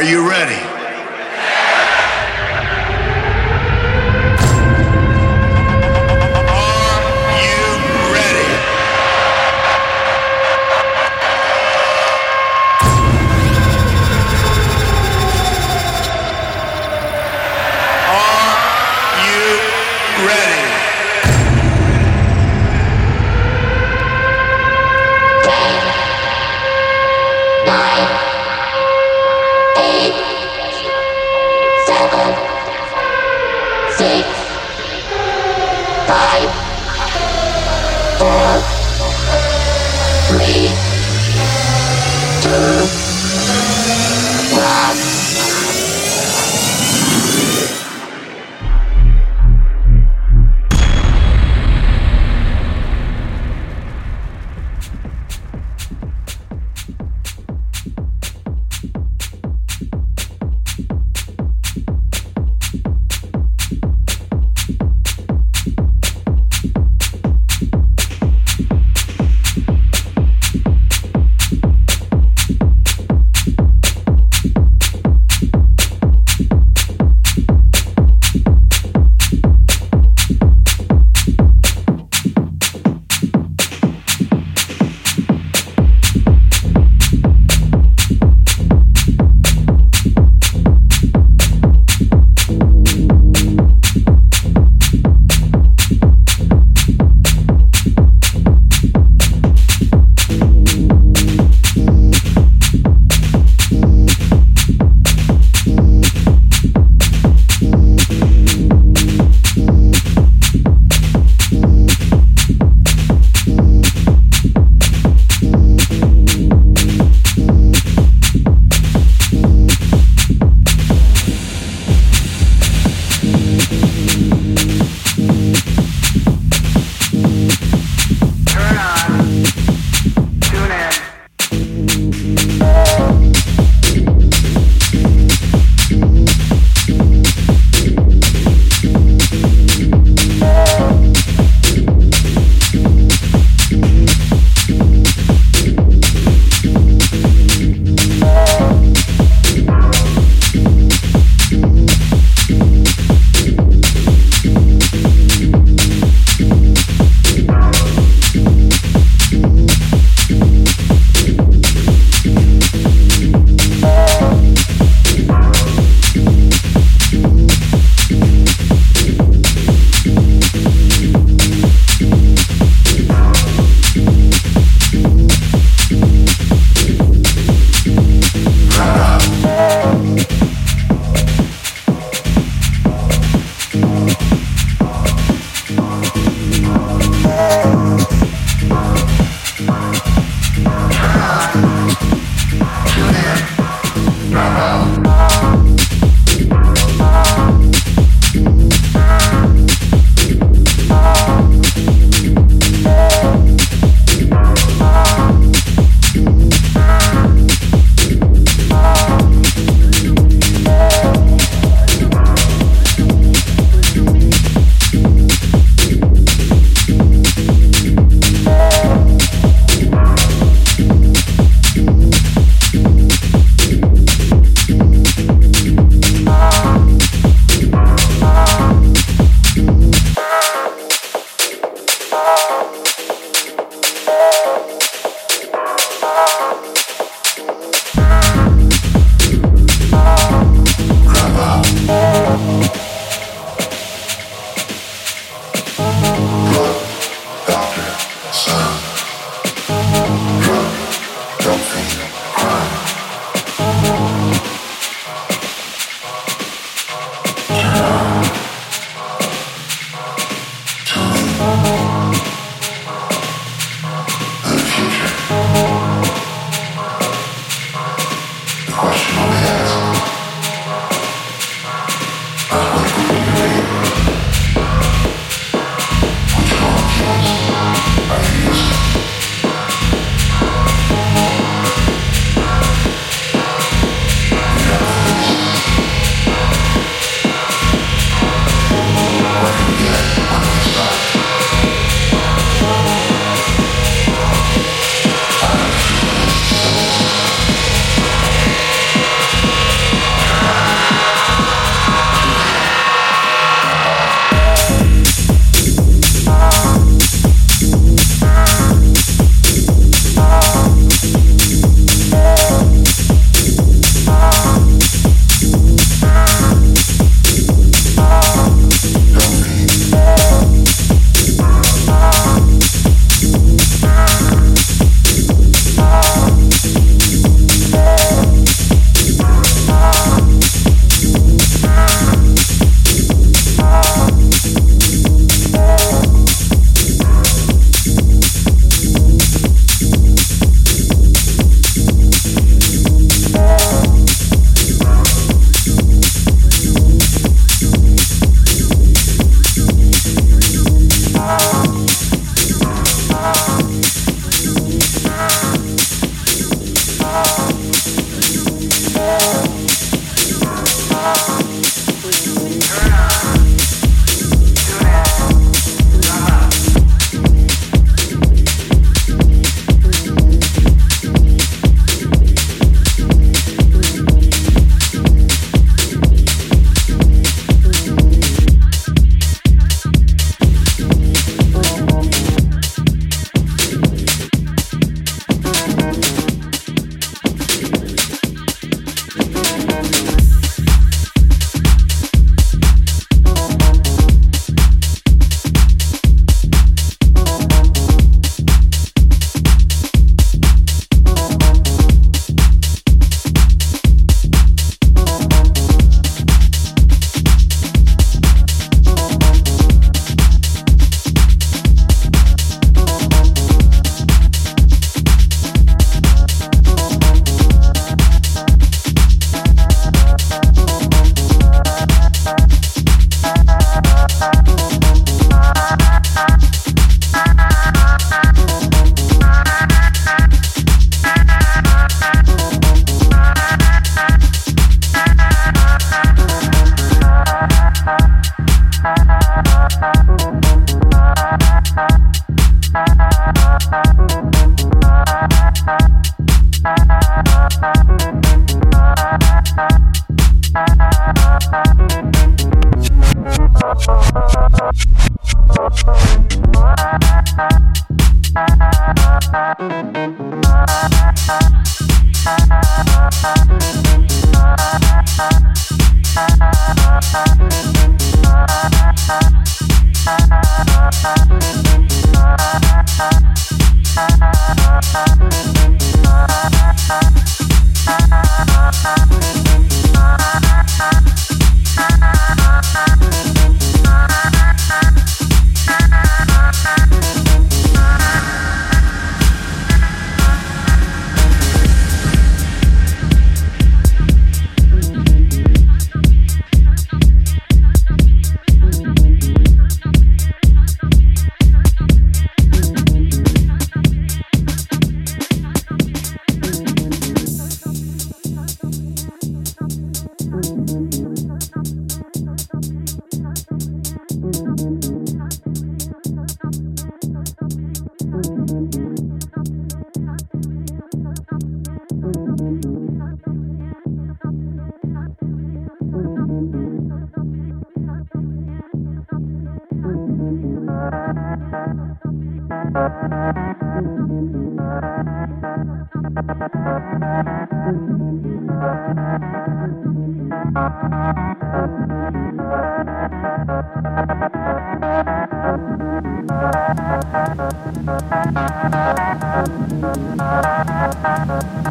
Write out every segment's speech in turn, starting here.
Are you ready?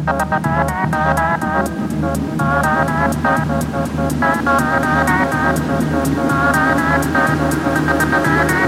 Thank you.